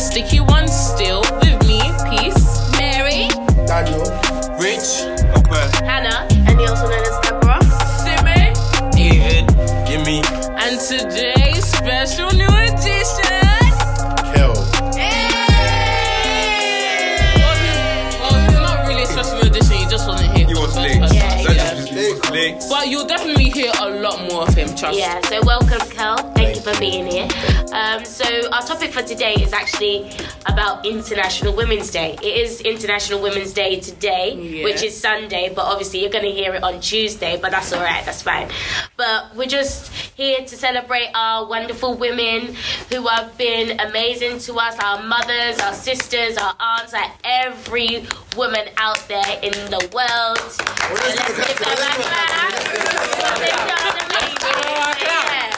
the sticky one still with me. Peace. Mary, Daniel. Rich, Hannah, and he also known as Deborah. Simi. David, Jimmy. And today's special new edition. Kel. Well, it's not really a special edition, he just wasn't here. He was late. Yeah, That yeah. is just- he was late. But you'll definitely hear a lot more of him, trust Yeah, so welcome, Kel. Thank you for being here. Um, so our topic for today is actually about International Women's Day. It is International Women's Day today, Yeah. which is Sunday, but obviously you're going to hear it on Tuesday, but that's all right, that's fine. But we're just here to celebrate our wonderful women who have been amazing to us, our mothers, our sisters, our aunts, like every woman out there in the world. So let's give them a clap. They've done amazing. Yeah.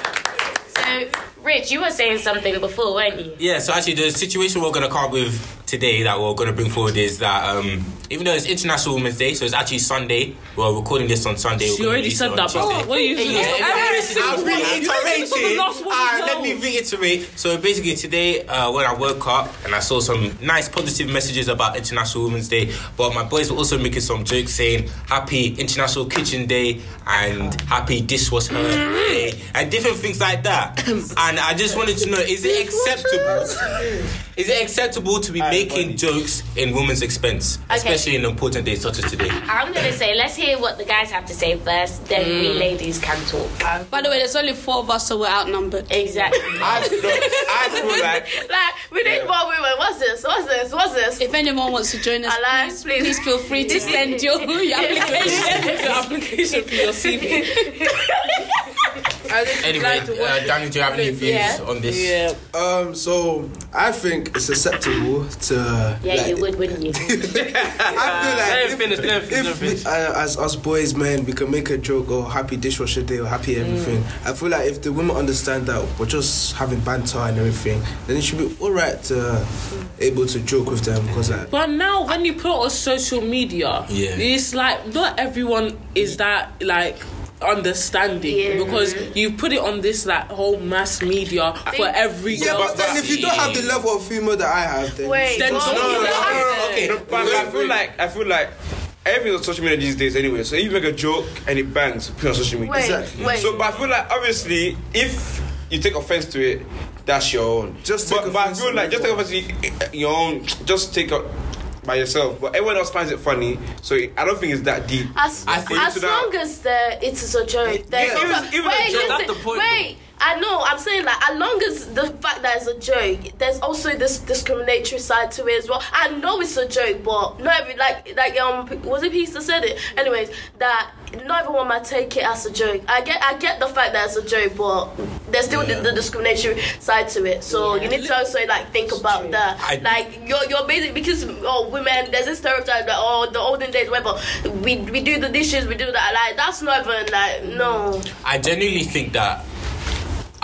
So, Rich, you were saying something before, weren't you? Yeah, so actually, the situation we're going to come up with today that we're going to bring forward is that um, even though it's International Women's Day, so it's actually Sunday, we're recording this on Sunday. She already said that, bro. What are you Yeah. I'll You said the reiterate last one uh, Let me reiterate. So basically, today uh, when I woke up and I saw some nice positive messages about International Women's Day, but my boys were also making some jokes saying Happy International Kitchen Day and Happy Dishwasher Day and different things like that. and I just wanted to know: Is it acceptable? Is it acceptable to be making jokes in women's expense, especially in important days such as today? I'm gonna say, let's hear what the guys have to say first, then we mm. ladies can talk. By the way, there's only four of us, so we're outnumbered. Exactly. I, no, I feel like like, we need more women. What's this? What's this? What's this? If anyone wants to join us, I like- please, please feel free to send your, your application. the application for your CV. Anyway, uh, Danny, do you have any views Yeah. on this? Yeah. Um, so I think it's acceptable to. Yeah, like, you would, wouldn't you? I feel like if, finish, let him finish, if finish. we, uh, as us boys, man, we can make a joke or happy dishwasher day or happy everything. I feel like if the women understand that we're just having banter and everything, then it should be alright to able to joke with them because like. But now, when you put on social media, Yeah. it's like not everyone is that like understanding Yeah. because mm-hmm. you put it on this like whole mass media for every Yeah, girl. but then if you don't have the level of humor that I have, then Wait, Then what? don't- no, no, no, Yeah. Okay, No, but I feel like I feel like everything's on social media these days anyway. So if you make a joke and it bangs, put it on social media. Wait, Exactly. wait. So, but I feel like obviously, if you take offense to it, that's your own. Just take but, but I feel like just take offense to your own. Just take it by yourself. But everyone else finds it funny, so I don't think it's that deep. As, I think as to that- long as the it is a joke, then Yeah, even- even a joke, listen, that's the point, Wait, I know. I'm saying like as long as the fact that it's a joke, there's also this discriminatory side to it as well. I know it's a joke, but not every like like um was it Peace that said it? Anyways, that not everyone might take it as a joke. I get I get the fact that it's a joke, but there's still Yeah. the, the discriminatory side to it. So you need to also like think about that. I- like you're you're basic because oh women there's this stereotype that oh the olden days whatever we we do the dishes we do that like that's not even like no I genuinely think that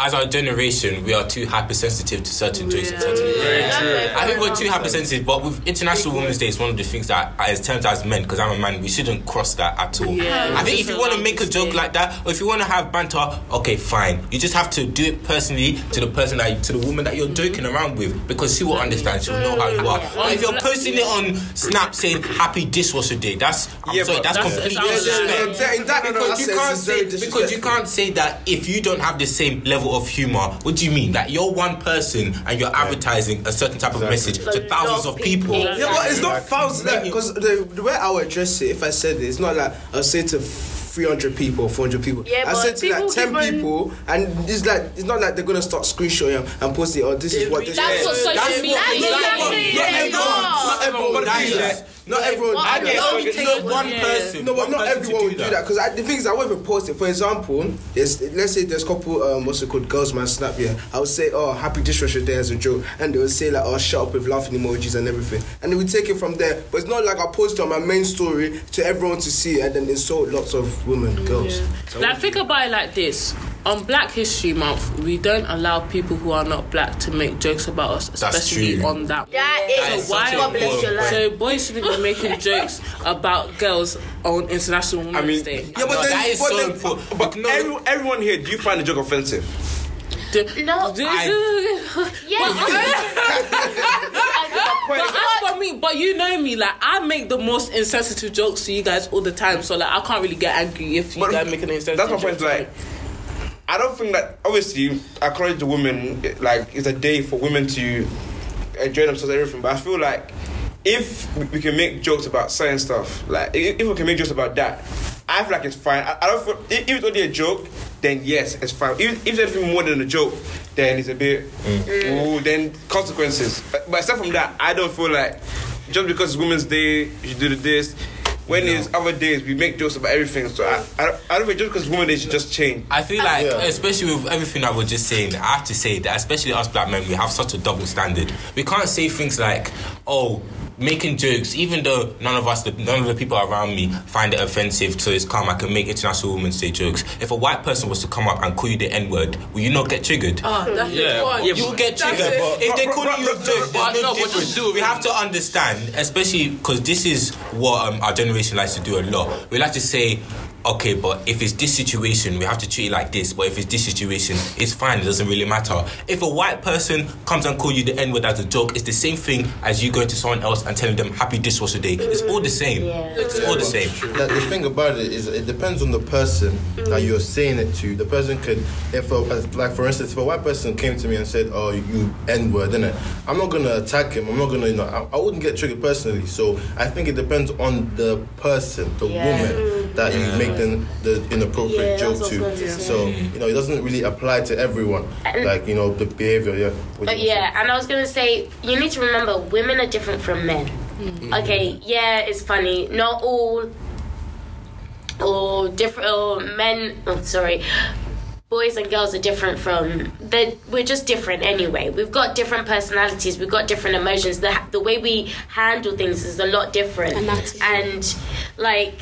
as our generation, we are too hypersensitive to certain jokes and certain Yeah, I think we're too hypersensitive, but with International Women's Day, it's one of the things that, uh, as terms as men, because I'm a man, we shouldn't cross that at all. Yeah, I think if you want to make a joke like that, or if you want to have banter, okay, fine. You just have to do it personally to the person that, to the woman that you're joking around with, because she will understand. She'll know how you are. But if you're posting it on Snap saying Happy Dishwasher Day, that's I'm Yeah, sorry, that's, that's- completely it's Yeah, yeah, disrespect. yeah, in Because you can't say because you can't say that if you don't have the same level of humor. What do you mean? That you're one person and you're advertising a certain type of message to thousands of people. people. Yeah, but it's not Exactly. thousands like because the, the way I would address it, if I said it, it's not like I'll say to 300 people, 400 people. Yeah, I but said to like 10 even- people, and it's like it's not like they're gonna start screenshotting and posting. Oh, this is what this. That's is. what social That's media what- is. That's exactly. exactly Not it. everyone. Not everyone. But That do is- Not everyone. What? do I that. get Yeah, it only okay, takes one yeah. person. No, but one not person to everyone would do that because the thing is, I won't even post it. For example, there's let's say there's a couple um, what's it called, girls man snap. Yeah, I would say, oh, happy dishwasher day as a joke, and they would say like, oh, shut up with laughing emojis and everything, and then we take it from there. But it's not like I post it on my main story to everyone to see, and then insult lots of women, girls. So Like think about it like this. On Black History Month, we don't allow people who are not black to make jokes about us, especially true. on that. that That is is why- a God bless your life So boys shouldn't be making jokes about girls on International Women's mean- Day. Yeah, but No, then- that is but so then- important. But no, every, everyone here, do you find the joke offensive? Do- No, do- I- yeah But you know me, like I make the most insensitive jokes to you guys all the time, so like I can't really get angry if you But guys make an insensitive. That's my point. to me. Like, I don't think that obviously acknowledge the women. Like, it's a day for women to enjoy themselves and everything. But I feel like if we- we can make jokes about certain stuff, like if if we can make jokes about that, I feel like it's fine. I, I don't feel if if it's only a joke, then yes, it's fine. If, if there's anything more than a joke, then it's a bit. Mm. Ooh, then consequences. But, but aside from that, I don't feel like just because it's Women's Day, you should do this. When it's other days, we make jokes about everything. So I, I, don't- I don't think just because Women's Day should just change. I feel like, Yeah. especially with everything I we're just saying, I have to say that, especially us black men, we have such a double standard. We can't say things like, "Oh, making jokes," even though none of us, none of the people around me, find it offensive. So it's calm. I can make International Women's Day jokes. If a white person was to come up and call you the N word, will you not get triggered? Oh, that's Yeah, the yeah, You will get triggered. it. If they call you a joke, but there's no no, but just difference. do. We have to understand, especially because this is what um, our generation likes to do a lot. We like to say, okay, but if it's this situation, we have to treat it like this. But if it's this situation, it's fine. It doesn't really matter. If a white person comes and call you the N word as a joke, it's the same thing as you going to someone else and telling them Happy Dishwasher Day. It's all the same. Yeah. It's all the same. The, the thing about it is, it depends on the person that you're saying it to. The person could, if a, like for instance, if a white person came to me and said, "Oh, you N word," innit? I'm not gonna attack him. I'm not gonna, you know, I, I wouldn't get triggered personally. So I think it depends on the person, the Yeah. woman that you make the, the inappropriate Yeah, joke that's what I was to. going. So you know, it doesn't really apply to everyone. And- Like you know, the behavior. Yeah. What But you were saying. yeah, and I was gonna say you need to remember women are different from men. Mm. Okay, yeah, it's funny. Not all or different or men. Oh, sorry. Boys and girls are different from. they we're just different anyway. We've got different personalities. We've got different emotions. The the way we handle things is a lot different. And that's- and like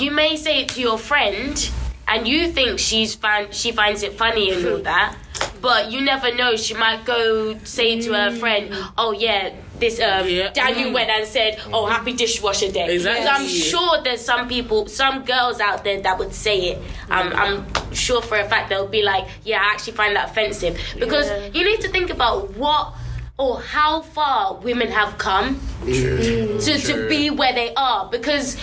you may say it to your friend, and you think she's she finds it funny and all that, but you never know. She might go say to her friend, mm. "Oh yeah." This um, Yeah. Daniel mm. went and said, "Oh, happy dishwasher day." Exactly. So I'm sure there's some people, some girls out there that would say it. I'm, mm. I'm sure for a fact they'll be like, "Yeah, I actually find that offensive," because you need to think about what or how far women have come mm. to, to be where they are. Because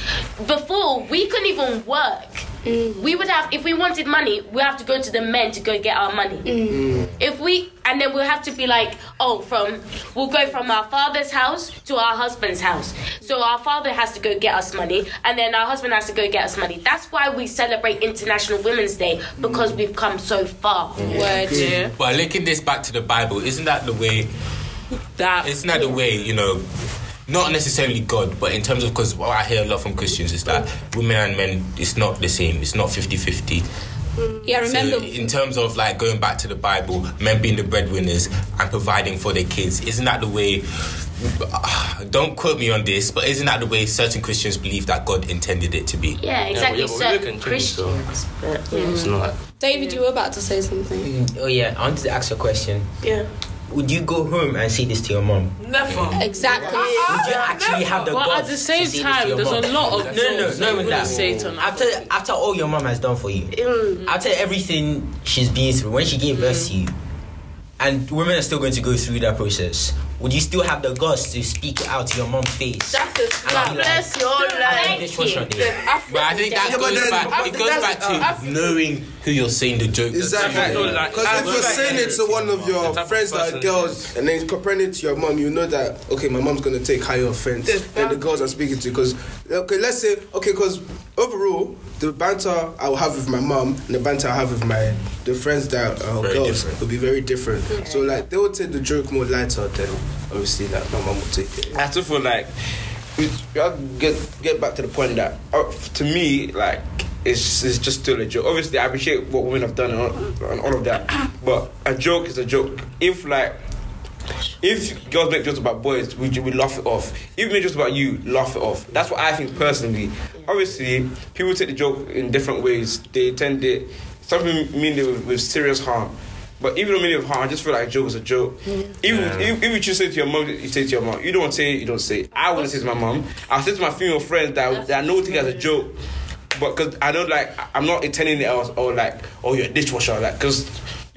before we couldn't even work. Mm. We would have if we wanted money we have to go to the men to go get our money. Mm. If we and then we'll have to be like oh from we'll go from our father's house to our husband's house. So our father has to go get us money and then our husband has to go get us money. That's why we celebrate international women's day because we've come so far. Word, yeah. But linking this back to the Bible, isn't that the way That it's not the way you know not necessarily god but in terms of because what i hear a lot from christians is that women and men it's not the same it's not 50-50 Yeah, remember. so in terms of like going back to the bible men being the breadwinners and providing for their kids isn't that the way don't quote me on this but isn't that the way certain christians believe that god intended it to be yeah exactly yeah, but we certain look and change, so- christians but, yeah. It's not. David, you were about to say something. Mm, oh yeah, I wanted to ask a question. yeah Would you go home and say this to your mom? never. Exactly. Would you actually have the But guts at the to same say this to time, your there's mom? a lot of No, no, jokes no, with that. say to another After after all your mom has done for you, mm. after everything she's been through, when she gave birth mm. to you, and women are still going to go through that process, would you still have the guts to speak out to your mom's face? that's a And be like, bless your "Happy life dishwasher day." but i think that Yeah, goes then- back it goes back to knowing who you're saying the joke Exactly. to. No, like- Because I if was you're like- saying it to one of your The type of friends that are girls and then comparing it to your mom, you know that okay, my mom's gonna take higher offense than the girls I'm speaking to. Because okay, let's say okay, because overall the banter I will have with my mom and the banter I have with my the friends that are Very girls different. will be very different. So like they will take the joke more lighter than obviously like my mom will take it. I still feel like we we have to get get back to the point that uh, to me like it's, it's just still a joke. Obviously, I appreciate what women have done and all, and all of that, but a joke is a joke. If like if girls make jokes about boys, we we laugh it off. If we make jokes about you, laugh it off. That's what I think personally. Obviously, people take the joke in different ways. They tend it. Some people mean it with, with serious harm. But even though meaning of harm, I just feel like a joke is a joke. If, if, if you choose to say to your mom, you say to your mom. You don't say it, you don't say it. I want to say to my mom. I say to my female friends that, that I know take it as a joke. But because I know, like, I'm not intending it as, or like, oh, you're a dishwasher. Like, because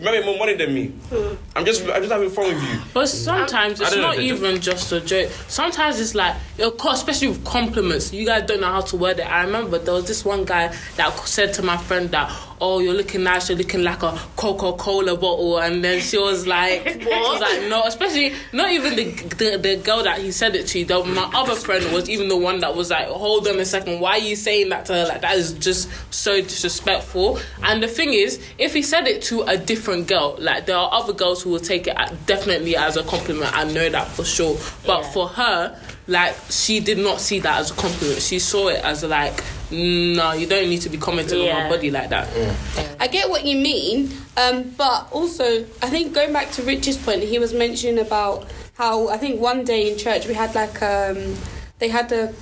You might make more money than me. Hmm. I'm just, I'm just having fun with you. But sometimes I it's don't know not the even just a joke. Sometimes it's like, of course, especially with compliments, you guys don't know how to word it. I remember there was this one guy that said to my friend that, "Oh, you're looking nice. You're looking like a Coca Cola bottle," and then she was like, "What?" She was like, "No." Especially not even the, the the girl that he said it to. The, my other friend was even the one that was like, "Hold on a second. Why are you saying that to her? Like that is just so disrespectful." And the thing is, if he said it to a different girl, like there are other girls who will take it definitely as a compliment. I know that for sure. But Yeah. for her, like she did not see that as a compliment. She saw it as like, no, you don't need to be commenting on my body like that. I get what you mean, um, but also I think going back to Rich's point, he was mentioning about how I think one day in church we had like um, they had a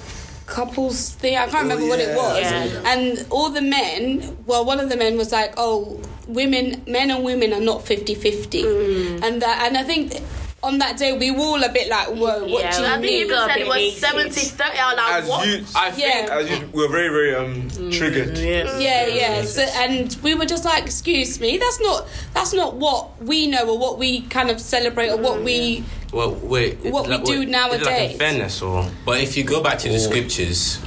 couples thing. I can't remember what it was, Yeah. and all the men. Well, one of the men was like, "Oh, women, men and women are not 50-50. and that, and I think. On that day, we were all a bit like, "Whoa, what Yeah, do you I think mean?" he even Got said it was hated. 70 30. I was like, As what? you, I think Yeah. as you, we're very, very um triggered. Yes. Yeah, yeah. So, and we were just like, "Excuse me, that's not that's not what we know or what we kind of celebrate or what we." Well, wait. What we do Is it like nowadays. fairness or? But if you go back to the scriptures,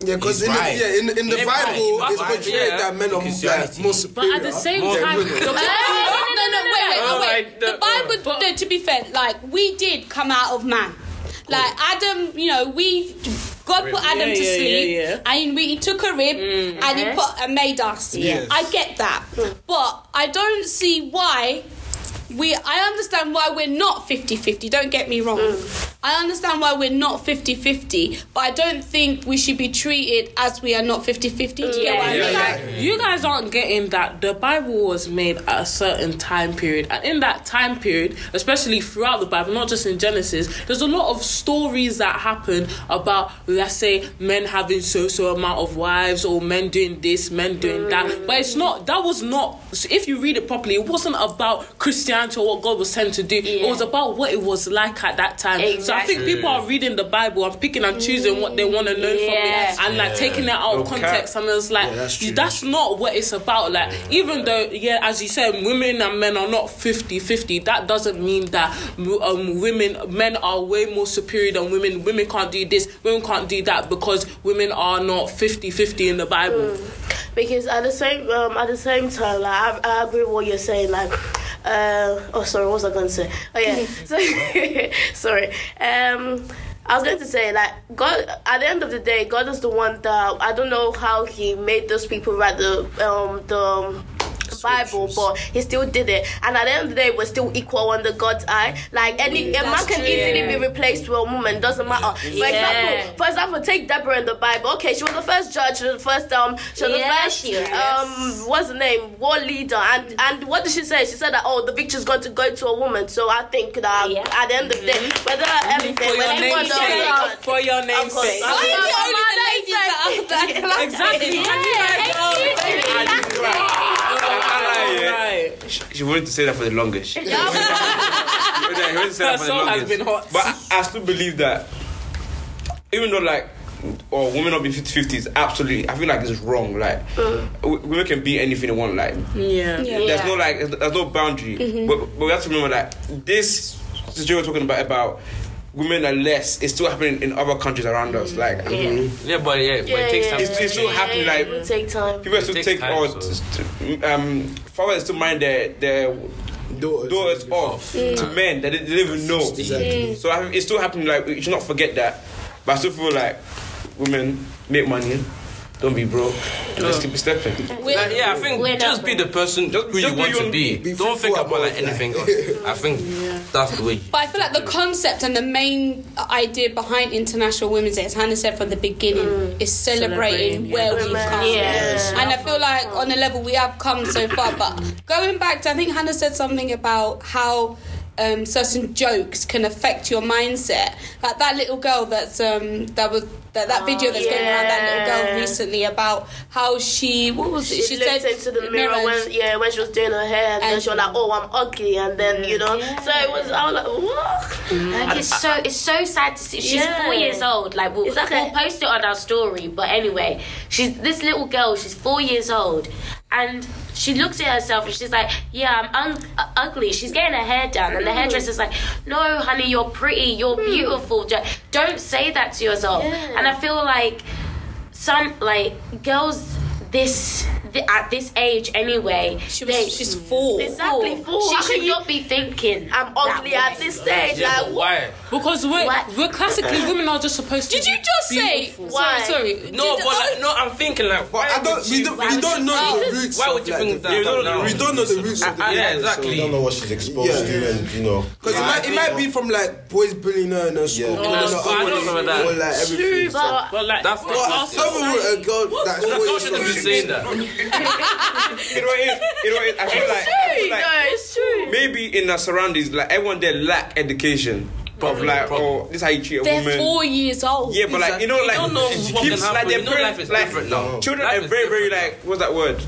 Yeah, because in, right. the- yeah, in, in the He's Bible, right. it's portrayed yeah. that men are like, Christianity. more But at the same time, women. the- No, no, no, wait, wait, oh, wait. like The the- Bible, But- no, to be fair, like we did come out of man. Like Adam, you know, we God put Adam Yeah, to yeah, sleep, yeah, yeah. and we he took a rib mm. and he put and made us. Yes. I get that, but I don't see why. We, I understand why we're not 50-50, don't get me wrong. Mm. I understand why we're not 50-50, but I don't think we should be treated as we are not 50-50. Do you get mm. what I You mean? guys, you guys aren't getting that the Bible was made at a certain time period, and in that time period, especially throughout the Bible, not just in Genesis, there's a lot of stories that happen about, let's say, men having so so amount of wives, or men doing this, men doing that. But it's not. That was not. If you read it properly, it wasn't about Christianity or what God was sent to do. It was about what it was like at that time. So I think people are reading the Bible and picking and choosing what they want to know from it, and like taking it out of Okay. context. And it's like Yeah, that's that's not what it's about. Like, even though, yeah, as you said, women and men are not 50 50, that doesn't mean that um, women, men are way more superior than women. Women can't do this, women can't do that because women are not 50 50 in the Bible. because at the same um, at the same time, like I, I agree with what you're saying. Like, uh, oh, sorry, what was I going to say? Oh yeah, so, sorry. Um, I was going to say like God. At the end of the day, God is the one that I don't know how He made those people write the um the. Bible, but he still did it, and at the end of the day, we're still equal under God's eye. Like any, a man can true. easily be replaced with a woman. Doesn't matter. For Yeah. example, for example, take Deborah in the Bible. Okay, she was the first judge, she was the first um, she was Yeah, the first was. um, what's the name, war leader, and and what did she say? She said that oh, the victory's going to go to a woman. So I think that at the end of the day, whether everything, For your whether name's sake. For your name's sake. Why Why is is it it only only the ladies that are Exactly. Yeah, you guys are- Right. She wanted to say that for the longest. She, yeah, wanted to say that Her for the soul has been hot. But I, I still believe that, even though like, or women not being 50 50 is absolutely, I feel like it's wrong. Like, mm. w- women can be anything they want. Like, Yeah. yeah. there's no like, there's no boundary. Mm-hmm. But, but we have to remember that this situation we're talking about about women are less. It's still happening in other countries around us. Mm. Like, mm-hmm. Yeah, but yeah, but it takes time. It's- it's still happening, like- it will take time. people still take time, or so- t- um fathers still mind their their Daughters. doors off to mm. men that they didn't even know. Exactly. Mm. So I think it's still happening. Like you should not forget that. But I still feel like women make money, don't be broke, and let's keep stepping. Like, yeah, I think We're just be the person Just- who you want you to be. be Don't think about like anything else. I think that's the way. But I feel like the concept and the main idea behind International Women's Day, as Hannah said from the beginning, mm. is celebrating Celebrating, where yeah. we've Women, come. yeah. And I feel like on a level we have come so far. But going back to, I think Hannah said something about how. Um, certain jokes can affect your mindset. Like that little girl that's um, that was that, that video that's going around that little girl recently about how she what was it? She, looked into the mirror when yeah when she was doing her hair and, then she was like oh I'm ugly and then you know so it was I was like what Like it's so it's so sad to see. She's Yeah. four years old. Like we'll, Exactly. we'll post it on our story. But anyway, she's this little girl. She's four years old, and she looks at herself and she's like, yeah, I'm un- uh, ugly. She's getting her hair done, and the hairdresser's like, no, honey, you're pretty, you're beautiful. Don't say that to yourself. And I feel like some like girls this th- at this age anyway. She was, they- she's four. Exactly. Four. She should not be thinking. I'm ugly at this stage. Yeah, like, why? Because we're What? we're classically women are just supposed to. Did you be just say? Why? Sorry, sorry. No, Did- but like, no, I'm thinking like, why I don't. would We don't. We don't know the roots. Why would you like, think that? We don't know. We don't know the roots of the. yeah, family, exactly. You don't know what she's exposed Yeah. to, and you know. Because it might, it might be from like boys bullying her in her school, Yeah. calling No, her but I ugly, don't know that. or like everything. But But like, That's but not- also- with a girl that's That four girl shouldn't be saying that. You know what it is? You know what it is? I feel like, I feel like No, it's true. maybe in our surroundings, like everyone there lack education. Of like, oh, this is how you treat a They're woman. four years old. Yeah, but like you know, like don't know it what keeps can like happen. they're You life is like different now. children Life are very very like what's that word?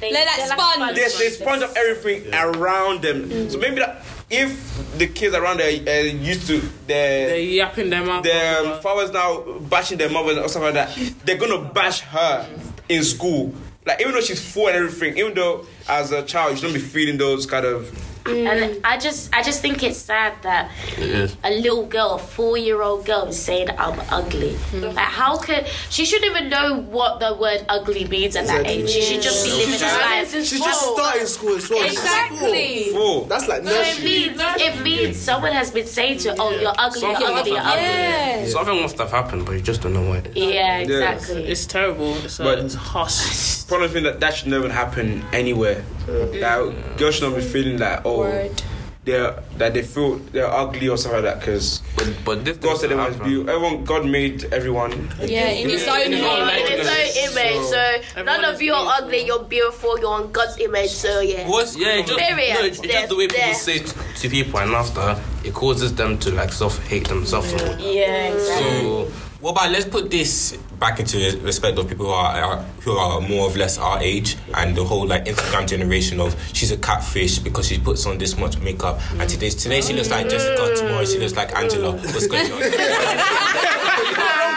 they, They're like they're sponge. They they sponge up everything around them. So maybe that if the kids around there are used to they're yapping them out. their fathers now bashing their mothers or something like that, they're gonna bash her in school. Like even though she's four and everything, even though as a child you shouldn't be feeling those kind of And I just, I just think it's sad that It is. a little girl, a four-year-old girl, is saying I'm ugly. Hmm. Like, how could she shouldn't even know what the word ugly means at that Exactly. age? She should just be living her life. She's just starting school as well. Exactly. four. four. That's like So it nursery. means it means someone has been saying to her, "Oh, you're ugly, you're Something ugly, you're must have ugly." Yeah. Something must have happened, but you just don't know why. Yeah, exactly. It's terrible. It's, But- it's harsh. Probably think that that should never happen anywhere. That girls should not be feeling like oh Word. they're that they feel they're ugly or something like that because But, but this God said everyone's beautiful. Everyone God made everyone. Yeah, in his own In image. its own image, so none of you are ugly. You're beautiful. You're on God's image. So yeah. What's yeah, it just, Period. no, it's just the way people There. say to, to people, and after it causes them to like self hate themselves. Yeah, exactly. So, what about let's put this back into respect of people who are, are who are more or less our age and the whole like Instagram generation of she's a catfish because she puts on this much makeup and today today she looks like Jessica tomorrow she looks like Angela what's going on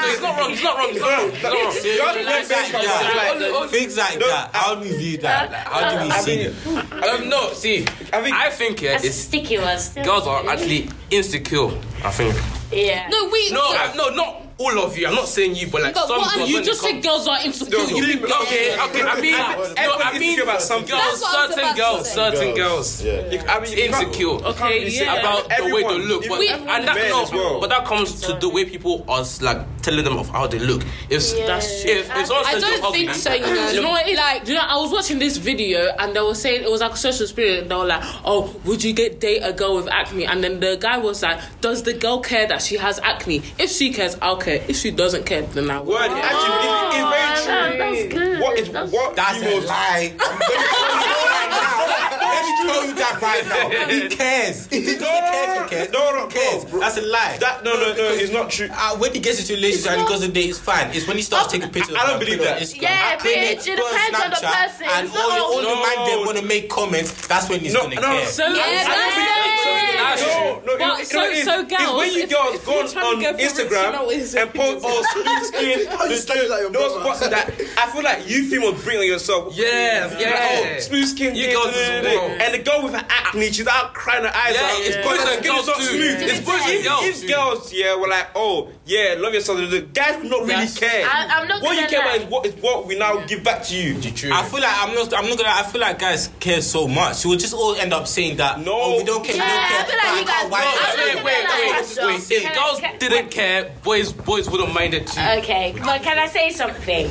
It's not wrong. It's not wrong. It's not wrong. It's not wrong. things like that things like that how do we view that Like, how do we see it Um, no, see, I think- I think yeah, it's sticky one. girls are actually insecure. I think. Yeah. No, we. No, I, no, not all of you. I'm not saying you, but like But some what- girls. You just it said girls are insecure. No, You people- Okay, okay. I mean, no, I mean, insecure about something. girls, That's what certain about to girls, certain girls. Yeah. I mean, you can't- Insecure. Okay, yeah. about the way they look, but, even and that no, well. but that comes to the way people are like telling them of how they look. If That's if, if someone I don't ugly, think so. You know. You know what? It, like, you know, I was watching this video and they were saying it was like a social experiment. They were like, "Oh, would you get date a girl with acne?" And then the guy was like, "Does the girl care that she has acne? If she cares, I'll care. If she doesn't care, then I Word, won't." actually, it, it's very oh, true. that's good. What is That's- what that's a lie I'm you that right now let me tell you that right now he cares he No, cares he cares no, no, he cares bro, bro. that's a lie That no, no, no, Because- it's not true. Uh, when he gets into a relationship and he goes on date, it's fine. It's when he starts taking pictures. I don't believe put it on that. Instagram, Yeah, putting bitch, it put on depends on the person. And It's all, not all the all- man them want to make comments. That's when he's No, gonna no. care. So, Yeah, I- that's it. That's No, true. no, But it- it- so- no, it's- so it's girls, when you if- girls if go you're on, trying to on get for Instagram rich, you know, it's- and post all smooth skin, How you study like your those brother? spots that I feel like you females bring on yourself. Yeah, Like, yeah. oh, smooth skin. You this, girls this, as this. well. And the girl with her acne, she's out crying her eyes Yeah, out. it's because boys her and girls is not too. smooth. It's boys and girls If girls, yeah, were like, oh, yeah, love yourself. The guys will not really care. I- I'm not what you care about is what is what we now give back to you. I feel like I'm not. I'm not gonna. I feel like guys care so much. We'll just all end up saying that. No. oh, we don't care. Yeah, we don't care. I feel like but you guys- wipe I'm it. not Wait, wait, wait, wait. If girls didn't care, boys, boys wouldn't mind it too. Okay, but can I say something?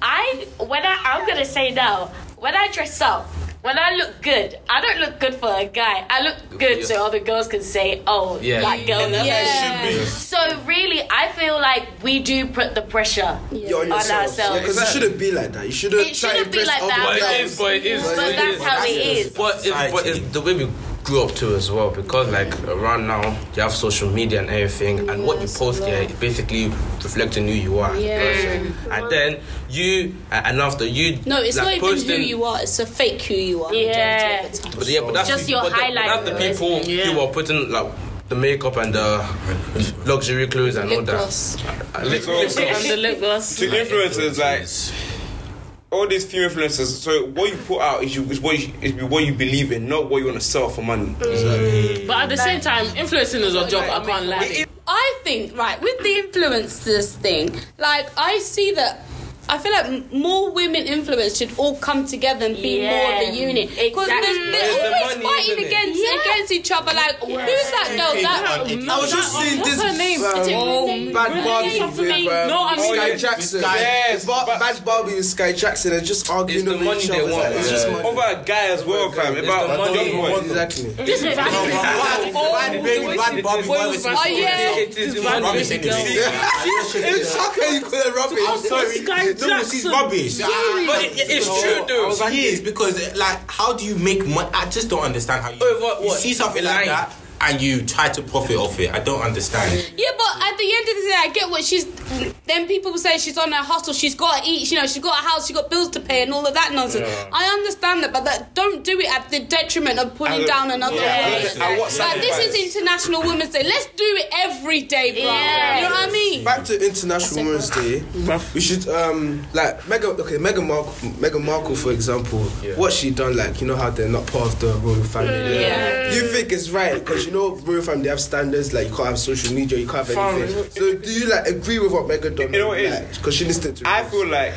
I when I I'm gonna say now. When I dress up, when I look good, I don't look good for a guy. I look good you. so other girls can say, "Oh, Yeah. that girl." loves Yeah. her." So really, I feel like we do put the pressure You're on on ourselves. Because it shouldn't be like that. You shouldn't It try to shouldn't be like that. But it is. but it is, But but it it that's is. how it is. But it's, but it's the way we grew up too as well because like around now you have social media and everything and what you post a there lot. basically reflecting who you are Yeah. and then you and after you No, it's like, not even posting, who you are. It's a fake who you are. Yeah. majority of the time. but yeah but that's Just the, your but the- highlight that's the people Yeah. who are putting like the makeup and the luxury clothes and all Lip that gloss. Uh, lip- So- lip gloss. And the lip gloss. to influencers, like all these few influencers. So what you put out is you is what you, is what you believe in, not what you want to sell for money. But at the same time, influencing is a job. I can't lie. I think right with the influencers thing, like I see that. I feel like more women influencers should all come together and be more of a unit because Exactly. they're, they're always money, fighting against Yeah. against each other. Like who's that girl? That No, I was just that- seeing what's this her name? um, oh, Bad Really? Barbie Something with um, No, I mean- Sky Oh, Jackson. Sky- Yes, Ba- but- Bad Barbie with Skai Jackson. They're just arguing It's the over money each they other. want, It's yeah. just money. Over a guy as well, fam. About the money young you boy. want. Exactly. This bad. Bad baby, bad Bobby, Boy boy was was bad. Oh, yeah. It is the bad money. baby girl. It's okay, it. I'm sorry. Sky No, it's Jackson. rubbish. But it- it's true, oh, though. It is because, like, how do you make money? I just don't understand how you, Oh, what- you see something like that and you try to profit off it. I don't understand. Yeah, but at the end of the day, I get what she's. Then people will say she's on her hustle. She's got to eat. You know, she's got a house. She's got bills to pay, and all of that nonsense. I understand that, but that don't do it at the detriment of putting And- down another Yeah. woman. And Like this is? International Women's Day. Let's do it every day, bro. Yeah. You know what I mean? Back to International Women's Day, we should um like Meghan. Okay, Meghan Markle, Meghan Markle, for example, what she done? Like you know how they're not part of the royal family. Yeah. Do you think it's right? Because you know royal family they have standards. Like you can't have social media, you can't have anything. So do you like agree with what Meghan done? You know what it is? Because she listened to. I feel like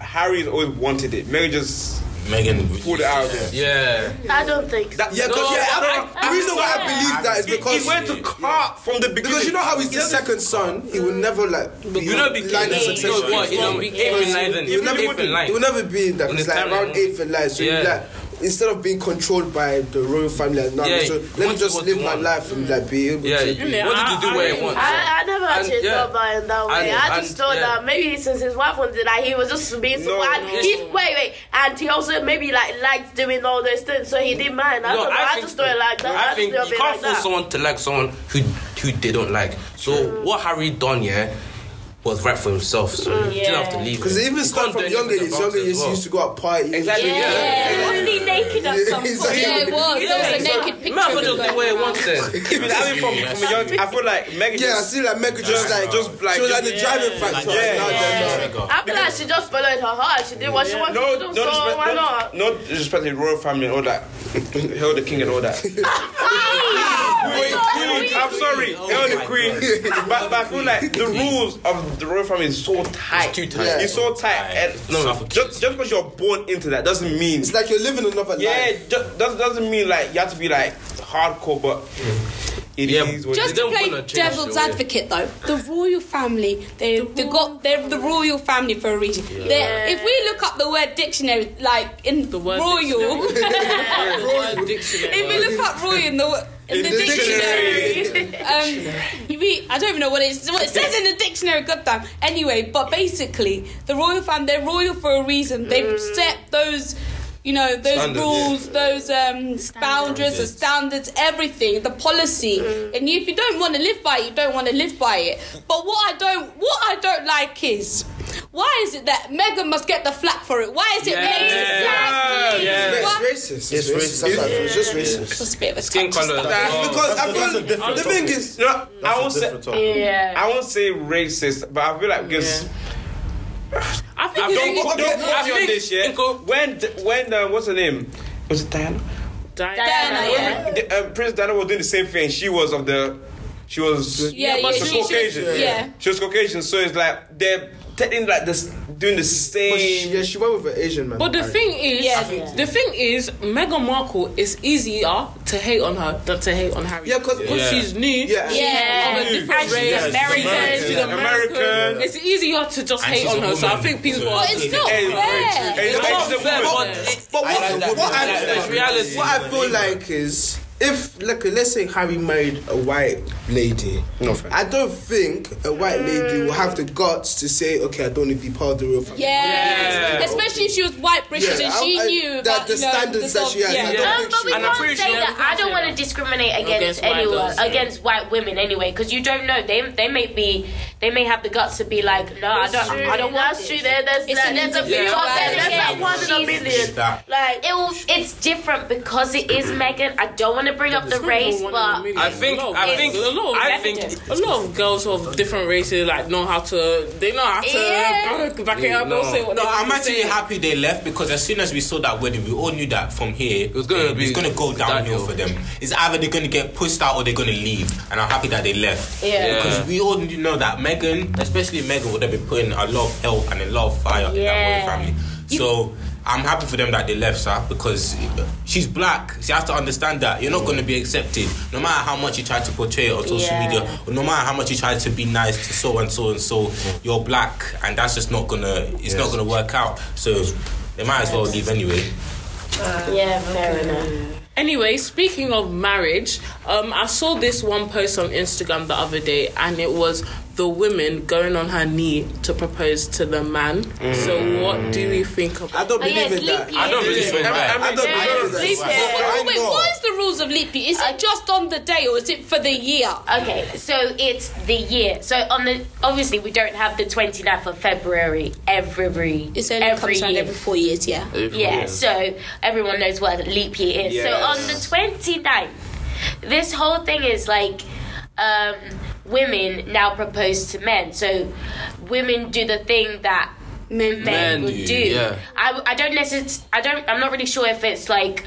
Harry's always wanted it. Meghan just Meghan pulled it out of there. Yeah. I don't think. That, Yeah, 'cause- no, yeah, I- no, the reason why I believe that is he, because he went to cart from the beginning. because you know how he's the second son, he will mm. never like be You know, because line of you know succession. what? You know, we eighth in line. then. He will never, Eighth he will never be in that. In It's like timeline. around eighth in line. So you Yeah. like instead of being controlled by the royal family, and now, Yeah, so let me just live my life and like be able Yeah, to. he wanted to do what he wants. I, I never actually And, yeah. thought about it that way. And- I just and, thought yeah. that maybe since his wife wanted that, he was just being so. No, and no. He, wait, wait, and he also maybe like liked doing all those things, so he didn't mind. I, No, don't know, I, just thought it like that. I I think just you thought can't like force someone to like someone who who they don't like. So what Harry done, yeah, was right for himself. So you didn't have to leave. Because even You start can't from younger anything years, about younger years, he well. used to go out party. Exactly. Yeah, wasn't he naked at some point? Exactly. Yeah, it was. There was a naked picture. Might as well of just him do what he going wants around. then. Even I from, from a young, I feel like Meghan Yeah, I just see like Meghan just like just like she was like the driving factor. Yeah. Now. I feel like she just followed her heart. She did what she wanted to do, so why not? no, no disrespect to the royal family and all that. Hail the king and all that. Queen, queen, I'm sorry, oh hail the queen. But, but I feel like the rules of the royal family is so tight. It's too tight. Yeah. It's so tight. And no, Suffocate. just, just because you're born into that doesn't mean. It's like you're living another Yeah, life. it just, doesn't doesn't mean like you have to be like hardcore, but it is Yeah, what Just it to don't play wanna change devil's the advocate, though, the royal family, they they got they're the royal family for a reason. They're- If we look up the word dictionary, like in The word royal, Royal dictionary. if we look up royal in the in, the, the dictionary, um, we I don't even know what it, what it says in the dictionary. Goddamn. Anyway, but basically, the royal family they're royal for a reason. They've set those. You know those Standards. rules, those um, boundaries, the standards, everything, the policy. And if you don't want to live by it, you don't want to live by it. But what I don't, what I don't like is, why is it that Meghan must get the flack for it? Why is it Yeah, Meghan? yeah. What? It's racist. It's racist. That's how I feel. It's just racist. It's a bit of a Skin colour. stuff. Because I feel different the thing is, You know, I won't say. Yeah. I won't say racist, but I feel like because. I think I it's don't, okay. don't quote me on this, yeah. Inco- When when uh, what's her name? Was it Diana? Diana, yeah. The, uh, Princess Diana was doing the same thing. She was of the. She was. Yeah, but yeah, she she- was she- Caucasian. yeah. She was Caucasian, so it's like they're technically like this doing the but she, same. yeah, she went with an Asian man. But the apparently. thing is, Yeah. the thing is, Meghan Markle is easier to hate on her than to hate on Harry. Yeah, 'cause- because Yeah. she's new. Yeah. she's Yeah. of a different And race. she's Yeah, she's American. American. She's American. American. It's easier to just And hate on a her. So I think people So- are. But it's not Hey, fair. It's hey, not she's a fair, but But what, like that. what, I, Like that. It's reality. what I feel like is if like let's say Harry married a white lady, No, fair. I don't think a white lady will have the guts to say, okay, I don't want to be part of the royal family. Yeah. Yeah. especially if she was white British Yeah, and she I- I- knew that about, the you know, standards the that she has, Yeah. I don't Um, think but she- we And can't say sure- that. I don't want to discriminate against, Against white anyone, girls, yeah. against white women anyway, because you don't know. They they may be, they may have the guts to be like, no, I don't, I don't want That's this. true. There, there's, It's that, an there's a individual few out there. There's like one in a million. Like, It will, it's different because it is Meghan. I don't want to to bring up the race, but I think- A lot of- I think- a lot of, I think- a lot of girls of different races like know how to they know how to Yeah. back- back it up No. say what No, I'm actually happy they left because as soon as we saw that wedding, we all knew that from here it was gonna be it's gonna go downhill downhill. for them. It's either they're gonna get pushed out or they're gonna leave, and I'm happy that they left. Yeah. Because we all know that Meghan, especially Meghan, would have been putting a lot of help and a lot of fire in that Yeah. royal family. So. I'm happy for them that they left, sir, because uh, she's black. She has to understand that you're not going to be accepted, no matter how much you try to portray it on social Yeah. media, or no matter how much you try to be nice to so and so and so. Mm. You're black, and that's just not gonna. It's not gonna work out. So they might as well leave anyway. Uh, yeah, fair enough. Anyway, speaking of marriage, um, I saw this one post on Instagram the other day, and it was the woman going on her knee to propose to the man. So, what do we think about? I don't Oh, yeah, believe in that. I don't really think I that. mean, I don't Yeah, believe in that. sleep But here. I Wait, what is the rules of Leap Year? Is it just on the day or is it for the year? Okay, so it's the year. So on the obviously we don't have the 29th of February every It's only every comes around year. every four years, yeah. Yeah, so everyone knows what a leap year is. So on the 29th, this whole thing is like um, women now propose to men. So women do the thing that men, Men would do, do. yeah. I, I don't necessarily, I don't, I'm not really sure if it's like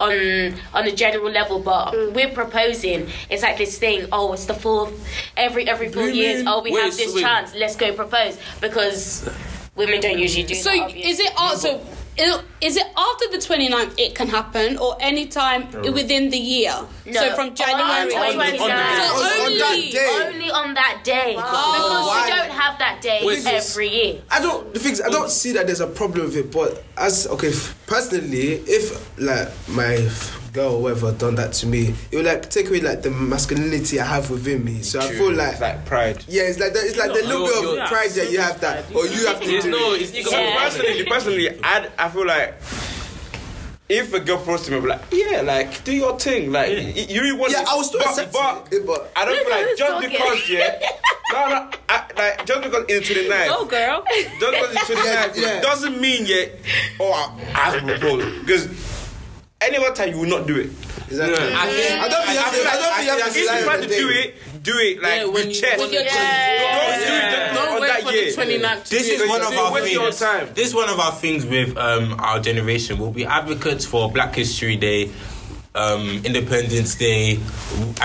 on on a general level, but mm. we're proposing. It's like this thing. Oh, it's the fourth every every four years. Oh, we Wait, have this so chance. Let's go propose because women don't usually do So that. obviously. is it also is it after the 29th it can happen or any time within the year? No, so from on January the onwards. 29th. So On- on only that day. Only on that day. Because Why? we don't have that day Wait, every year. I don't. The things I don't see that there's a problem with it, but as okay, personally, if like my f- girl or whatever done that to me, it would like take away like the masculinity I have within me. So I feel like. It's like pride. yeah, it's like that, it's like the little you're- bit of you're- pride that you have that, or you have to It's do. no, it. it's ego. So Yeah. personally, personally, I I feel like if a girl proposed to me, I'd be like, yeah, like do your thing, like y- you really want. Yeah, it. I was still but, accepting but, it, eh, but I don't feel like just Okay. because yeah, no, no, I, like just because it's twenty nine. Go, girl. Just because it's 29 Yeah, yeah. doesn't mean yet, oh, I, I have to propose. Because any other time you will not do it. Exactly. I, I don't think you have to. I don't think you have to If you lie plan on to do it, do it like Yeah, when with you- chest. Don't do it just on wait that for year. the 29th. to This is one of our things. This is one of our things with um, our generation. We'll be advocates for Black History Day, um, Independence Day,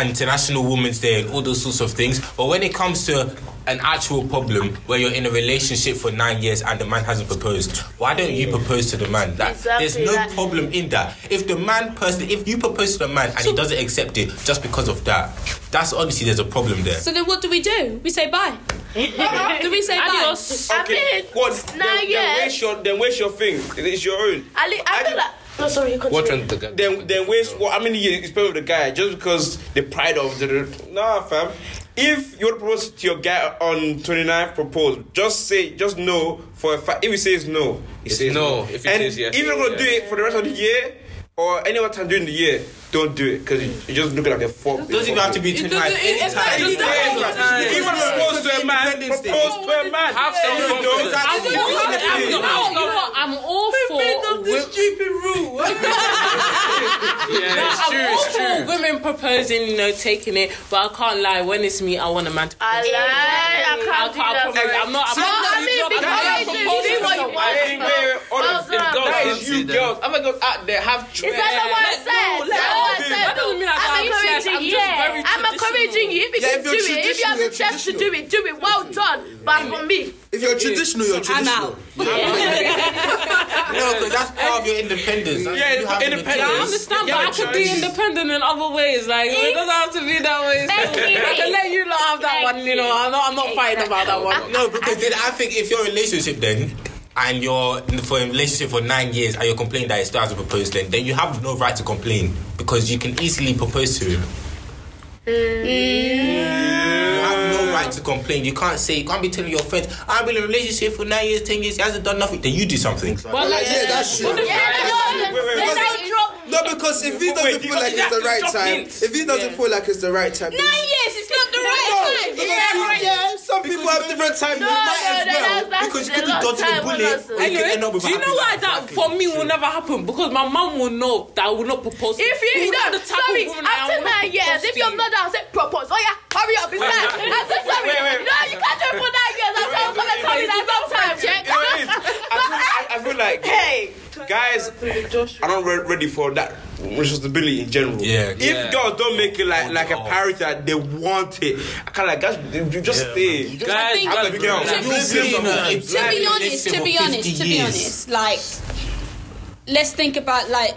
International Women's Day, and all those sorts of things. But when it comes to an actual problem where you're in a relationship for nine years and the man hasn't proposed, why don't you propose to the man? That, Exactly there's no that. problem in that. If the man personally, if you propose to the man and he doesn't accept it just because of that, that's obviously there's a problem there. So then what do we do? We say bye. do we say bye? Adios. I Okay, what? it's Then, nine then years. waste your then waste your thing. It's your own. I, li- I I feel like. No, sorry, you What continue. trend the guy? Then then waste what? How many years you spend with the guy just because the pride of the nah, fam. If you want to propose to your guy on 29th, propose. Just say, just no for a fact. If he says no, he It's says no. no. If he and says yes, if you're gonna yes. do it for the rest of the year or any other time during the year, don't do it because you, you just look like a fuck. It doesn't even have to be tonight. doesn't- it- it's Anytime. like- Anytime. If you want to propose to a man, Independence Day. propose to a man. Have some You confidence. don't- I don't know. I'm, Independence you Day. know, you know? I'm all for. wi- stupid rule. Yeah, No, it's I'm true. all It's for true. women proposing, you know, taking it, but I can't lie. When it's me, I want a man to propose. I lie. I can't do that. propose. I'm not. I'm No, not. I mean, I'm because not you proposing do what you to want. I think we're all Well of done. Girls that don't is see you that. girls. I'm gonna go out there have. Is that not what I said? That's what I said. That doesn't mean I I'm don't encouraging I'm you. Yeah, I'm encouraging you. If you Yeah, can if do it, if you have the chance to do it, do it. Well done. But for me, If you're traditional, you're I'm traditional. out. No, because that's part of your independence. That's Yeah, you having independence. I understand, Yeah, but I could be independent in other ways. Like it doesn't have to be that way. Thank. I can let you lot have that Thank one. You know, you. I'm not. I'm not fighting about that one. No, because then I think if you're in a relationship then and you're in for a relationship for nine years and you're complaining that it still hasn't proposed then then you have no right to complain because you can easily propose to him. You have no right to complain. You can't say you can't be telling your friends, I've been in a relationship for nine years, ten years, he hasn't done nothing. Then you do something. But like, Yeah, that's true. no, wait, wait, wait. No, because if he doesn't you feel like it's the right time, hints. if he doesn't feel like it's the right time, Nine years, it's not the No, right time. because you- yeah, some people have different time. No, you no, as no, well. that's- that's because you a could be lot of dodging a bullet, us. or you could end up with do you know happy why that Exactly. for me will never happen? Because my mum will know that I will not propose. If you, Who no, are the type of sorry, woman I am, after nine years, if to your you. mother has said propose, oh yeah, hurry up, it's time. I said sorry. wait, wait. No, you can't do it for nine years. I'm trying to come and tell me that sometimes, You know what it is? I feel, I, I feel like Hey, guys are not re- ready for that responsibility in general. Yeah. If Yeah. girls don't make it like like a priority, that they want it. I kind of like guys, you just stay. Guys, think- I'm a girl. relax. You'll You'll be something. to be honest, to be honest, to be honest, like let's think about like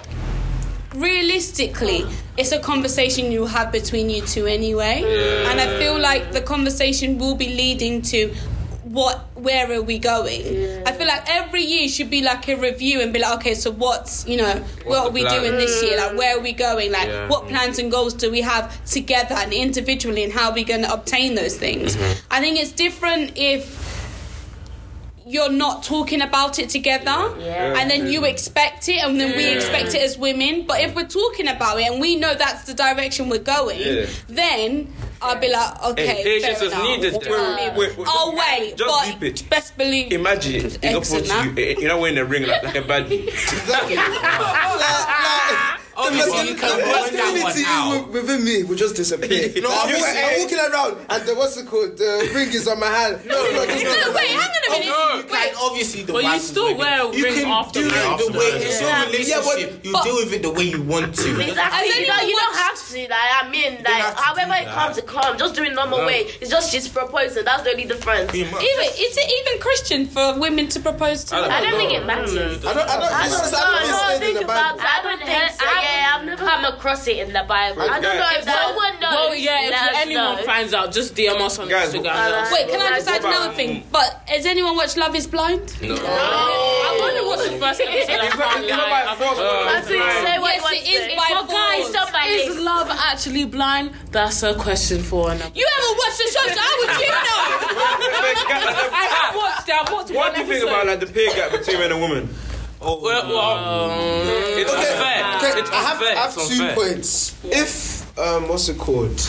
realistically, it's a conversation you have between you two anyway, and I feel like the conversation will be leading to what where are we going? I feel like every year should be like a review and be like okay so what's you know what are we plan? doing this year? Like where are we going? Like Yeah. what plans and goals do we have together and individually and how are we going to obtain those things? Mm-hmm. i think it's different if you're not talking about it together and then you expect it and then we expect it as women. But if we're talking about it and we know that's the direction we're going Yeah. then I'll be like okay Hey, patience fair is enough. needed Wait, wait, wait, wait. oh wait Just but deep it. best believe Imagine it's Excellent, opposed to you. You're not wearing a ring like, like a baddie. Exactly. Like, like, the masculinity work one masculinity out. wi- within me will just disappear. No, I'm, you- walking, I'm walking around and the what's it called? The ring is on my hand. No, no, just no wait hang on a minute You can obviously the But you still wear a working. you ring can after do marriage. it the way it's Yeah. your relationship. you but- deal with it the way you want to. Exactly. Has You, anyone don't, you don't have to. Like I mean, like however it comes, it comes. Just do it normal way. It's just she's proposing. That's the only difference. Even is it even Christian for women to propose to I I don't think it matters. I don't, I don't, I don't just, know. I don't No, think it's think in the about I don't think so. Yeah, I've never come across it in the Bible. I don't know If if that. someone knows, Well, yeah, if let anyone know. finds out, just DM us on Guys, Instagram. uh, wait can I just add another thing but has anyone watched Love is Blind No. I've only watched the first episode. I can't It's not by force. I think say what Yes, you want to is say. by But guys, force. Somebody- is love actually blind? That's a question for another. you haven't watched the show so how would you know I have watched it. I've watched What do you think about like the pay gap between men and women? Oh, Well, well, it's Okay, unfair. okay, It's I have, unfair. I have It's two unfair. points. If um, what's it called?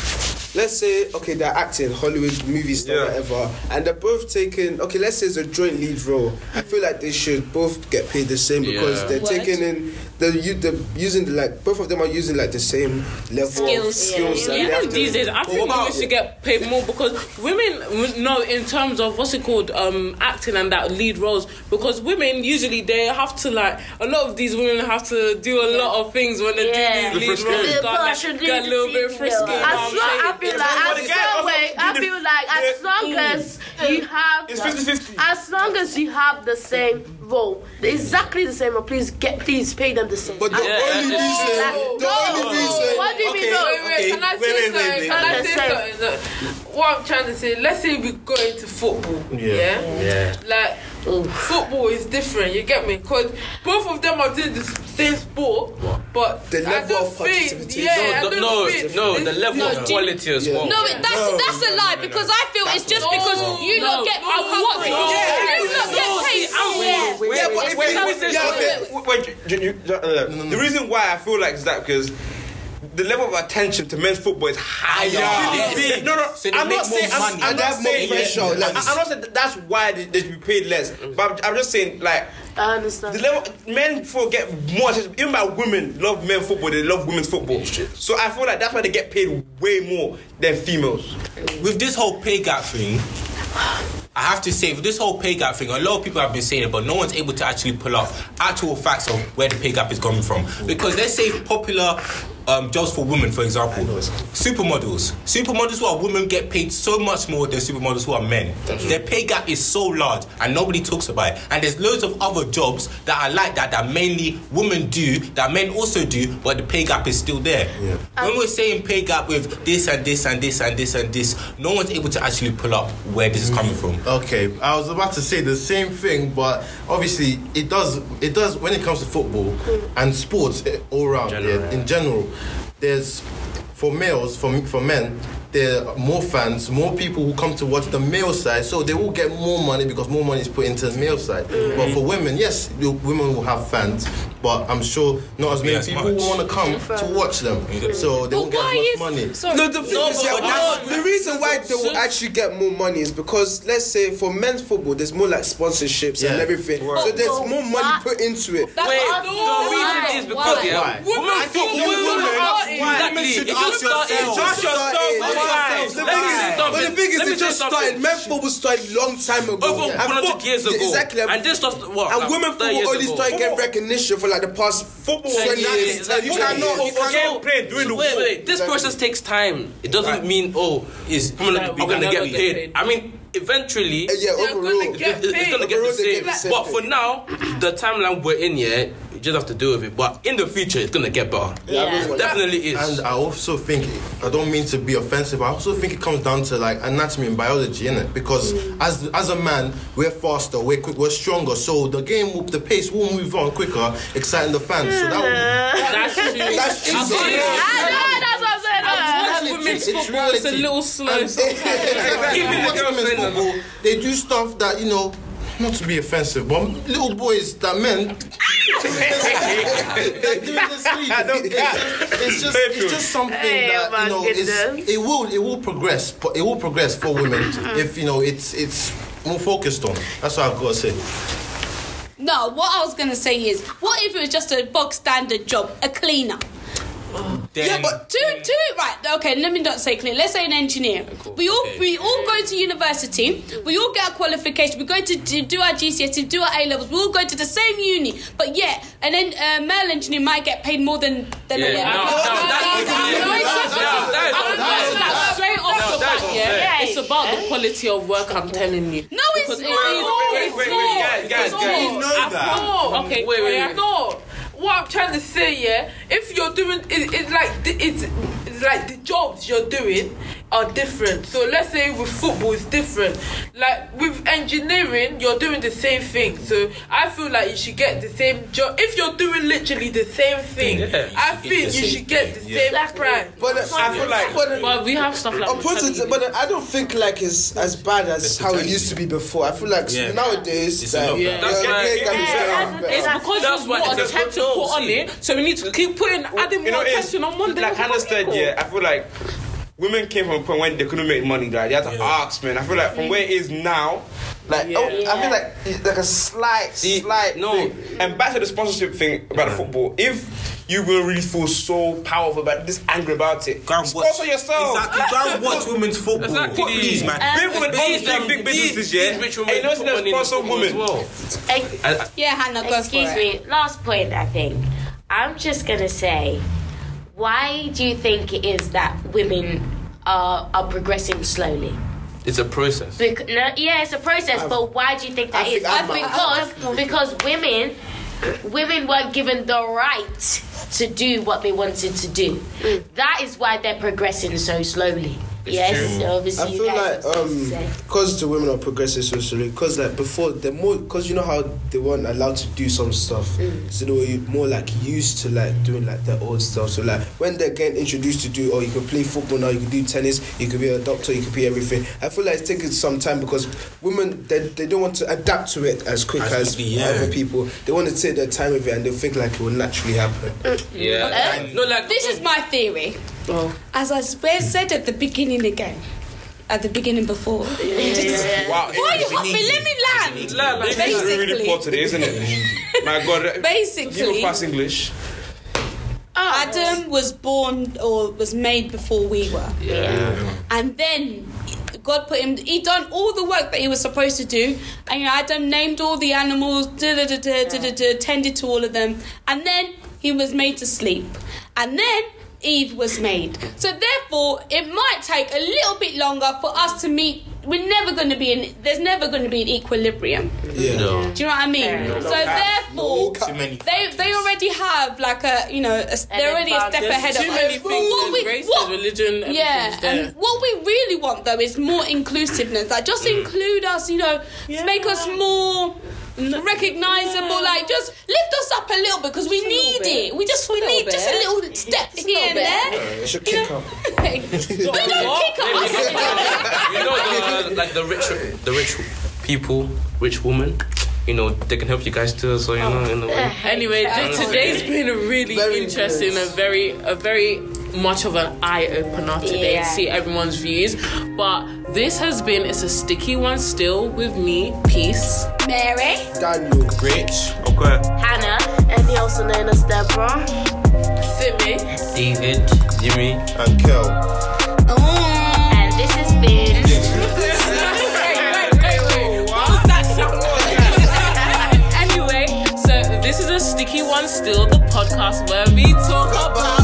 Let's say okay, they're acting Hollywood movies, star, Yeah. whatever, and they're both taking okay. Let's say it's a joint lead role. I feel like they should both get paid the same because Yeah. they're What? taking in they're, u- they're using the, like both of them are using like the same level of Skills. skills. that Even to- these days, I think women about- should get paid more because women w- know in terms of what's it called, um, acting and that lead roles. Because women usually they have to like a lot of these women have to do a lot of things when they Yeah. do these lead roles. The Got, like, get a little bit frisky. you know As what long, I'm I saying? feel like, as long, also I feel like as long as you have, as long as you have the same role, exactly the same, role, please get, please pay them the same. But the Yeah, only yeah, reason, it's the true. only reason. What do you mean? okay, no? Wait, wait, can I wait, say wait, something? wait, wait. Can I Okay, say say. something? Look, What I'm trying to say, let's say we go into football. Yeah. Yeah. Like, football is different, you get me? Because both of them are doing the same sport, but The I level don't of think, yeah, No, I the- don't no, think no, the level No, of quality as well. No, it- that's that's a lie because I feel it's just because you No, not get I've more watched coverage. it. You Yeah, not get no, paid. see, I'm- Yeah. Yeah, wait, but wait, if wait, you- wait, yeah, okay. wait, wait, you- you- uh, The reason why I feel like is that because the level of attention to men's football is higher. Yeah. Really big. No, no. So I'm not saying. I'm. I'm not have more saying. pressure, I- like- I'm not saying that that's why they, they should be paid less. But I'm, I'm just saying, like, I understand. the level men football get more attention. Even by women love men football. They love women's football. So I feel like that's why they get paid way more than females. with this whole pay gap thing, I have to say, with this whole pay gap thing, a lot of people have been saying it, but no one's able to actually pull up actual facts of where the pay gap is coming from. Because let's say popular um, jobs for women, for example, supermodels. Supermodels who are women get paid so much more than supermodels who are men. Their pay gap is so large, and nobody talks about it. And there's loads of other jobs that are like that that mainly women do, that men also do, but the pay gap is still there. When we're saying pay gap with this and this and this and this and this, no one's able to actually pull up where this is coming from. Okay, I was about to say the same thing, but obviously it does. It does when it comes to football and sports eh, all around. Yeah, in general, there's for males, for for men, there are more fans, more people who come to watch the male side, so they will get more money because more money is put into the male side. Mm. But for women, yes, women will have fans, but I'm sure not as many as people much. will want to come to watch them, so they won't get why as is much money. sorry? No, the thing No, is, yeah, that's- the reason why they will actually get more money is because, let's say, for men's football, there's more like sponsorships and Yeah. everything. So there's more money why- put into it. That's Wait, what I'm- the reason is because Why? yeah, Why? women Women football, think women women are are exactly. should It ask just started. yourselves. Just yourself. Started- Why? But the Let me thing say is- something. But the thing is, it just started. Men football started long time ago. over 100 years ago. Exactly. And this just what? And women 30 football years only ago. started getting recognition for like the past Football, 20 years. You cannot- you So- cannot play during the wait, wait. This process takes time. It doesn't mean oh, is women That are going to get never paid. paid. I mean, eventually. Uh, yeah, They're overall. gonna get it- it's paid. gonna get the same. get the same But thing. for now, the timeline we're in, yeah, you just have to deal with it. But in the future, it's gonna get better. Yeah. It definitely is. And I also think, I don't mean to be offensive, I also think it comes down to like anatomy and biology, innit? Because mm. as as a man, we're faster, we're quick, we're stronger, so the game, will, the pace will move on quicker, exciting the fans. So that mm-hmm. will, That's true. That's true. I've seen- I know, that's what I'm saying. I've reality. watched women's It's football. It's a little slow. And- sometimes. Even the girls women's football, they do stuff that you know. Not to be offensive, but little boys that men they're doing this. It's just, it's just something Hey, that oh you know is, it will it will progress, but it will progress for women mm-hmm. if you know it's it's more focused on. That's what I've got to say. No, what I was gonna say is, what if it was just a bog standard job, a cleaner? Then, Yeah, but To to right, okay. Let me not say clean. Let's say an engineer. We all we all go to university. We all get a qualification. We go to do, do our GCSE, do our A levels. We all go to the same uni. But yet, an en- uh, male engineer might get paid more than than a Yeah, woman. no, no, that's- No, that is I'm unfair. like, straight off the that is bat, yeah, it's about the quality of work. I'm telling you. No, it's Because not. is- wait, it's wait, wait, not. guys, guys, It's guys. You know that? No. Okay, Wait, wait, yeah. wait. No. What I'm trying to say, yeah, if you're doing, it, it's like it's, it's like the jobs you're doing are different. So let's say with football, it's different. Like with engineering, you're doing the same thing. So I feel like you should get the same job. If you're doing literally the same thing, Yeah, I should think you should get the thing, same yeah. price. But uh, I feel like but, uh, But we have stuff like. I'm positive, but I don't think like it's as bad as how it used to be before. I feel like Yeah. nowadays, It's a like, yeah. That's yeah, why- yeah, Yeah, It's because That's there's why more it's attention put on it, so we need to keep putting adding you more know, it's attention on one. like Hannah said, yeah. I feel like women came from a point when they couldn't make money. Like they had to Yeah. ask, man. I feel like from where it is now, like Yeah. oh, I feel like it's like a slight, See, slight no. thing. And back to the sponsorship thing about the football. If you will really feel so powerful about this, angry about it, Go and watch. sponsor yourself. Exactly. Go and watch women's football. Exactly. Please, man. Big women These, own um, big, big businesses, yeah. these rich And you know put there's money in the sponsor football women. well. Ex- I- I- Yeah, Hannah, go Excuse for it. me. Last point, I think. I'm just gonna say, why do you think it is that women are are progressing slowly? It's a process. Bec- no, yeah, it's a process, but why do you think that I is? think I'm- because because women women weren't given the right to do what they wanted to do. Mm. That is why they're progressing so slowly. Yes, I obviously. you feel like have um because the women are progressive socially because like before they're more because you know how they weren't allowed to do some stuff Mm. so they were more like used to like doing like their old stuff so like when they're getting introduced to do oh you can play football now you can do tennis you can be a doctor you can be everything I feel like it's taking some time because women they, they don't want to adapt to it as quick As as, quickly, yeah. other people they want to take their time with it and they think like it will naturally happen Yeah. Uh, No, like This is my theory. Oh. As I s- said at the beginning again, at the beginning before. Wow, Why you hot me? Let me land. La- la- This is really, really Basically, poor today, isn't it? My God, uh, you basically, don't pass English. Ah. Adam was born or was made before we were. yeah. And then God put him, he done all the work that he was supposed to do. And you know, Adam named all the animals, da, da, da, da, da, da, da, tended to all of them. And then he was made to sleep. And then Eve was made. So therefore, it might take a little bit longer for us to meet. We're never going to be in, there's never going to be an equilibrium. yeah No. Do you know what I mean? Fair so therefore, Too many they they already have like a you know a, they're already a step ahead of Too us. many But things. what we- race, what- religion. yeah, there. and what we really want though is more inclusiveness. Like just mm. include us, you know, make us more recognizable. Like just lift us up a little bit because we need it. We just we need just a little step Just a here and bit. there. It should kick up. But don't kick us. you know the like the rich the rich people, rich woman. You know they can help you guys too. So you know in a way. Anyway, today's been a really Very interesting, a very, a very much of an eye opener today Yeah. to see everyone's views. But this has been it's a sticky one still with me. Peace. Mary. Daniel. Rich. Okay. Hannah, and he also known as Deborah. Simi. David. Jimmy. And Kel. And this has been. Oh, anyway, so this is a sticky one still, the podcast where we talk about sticky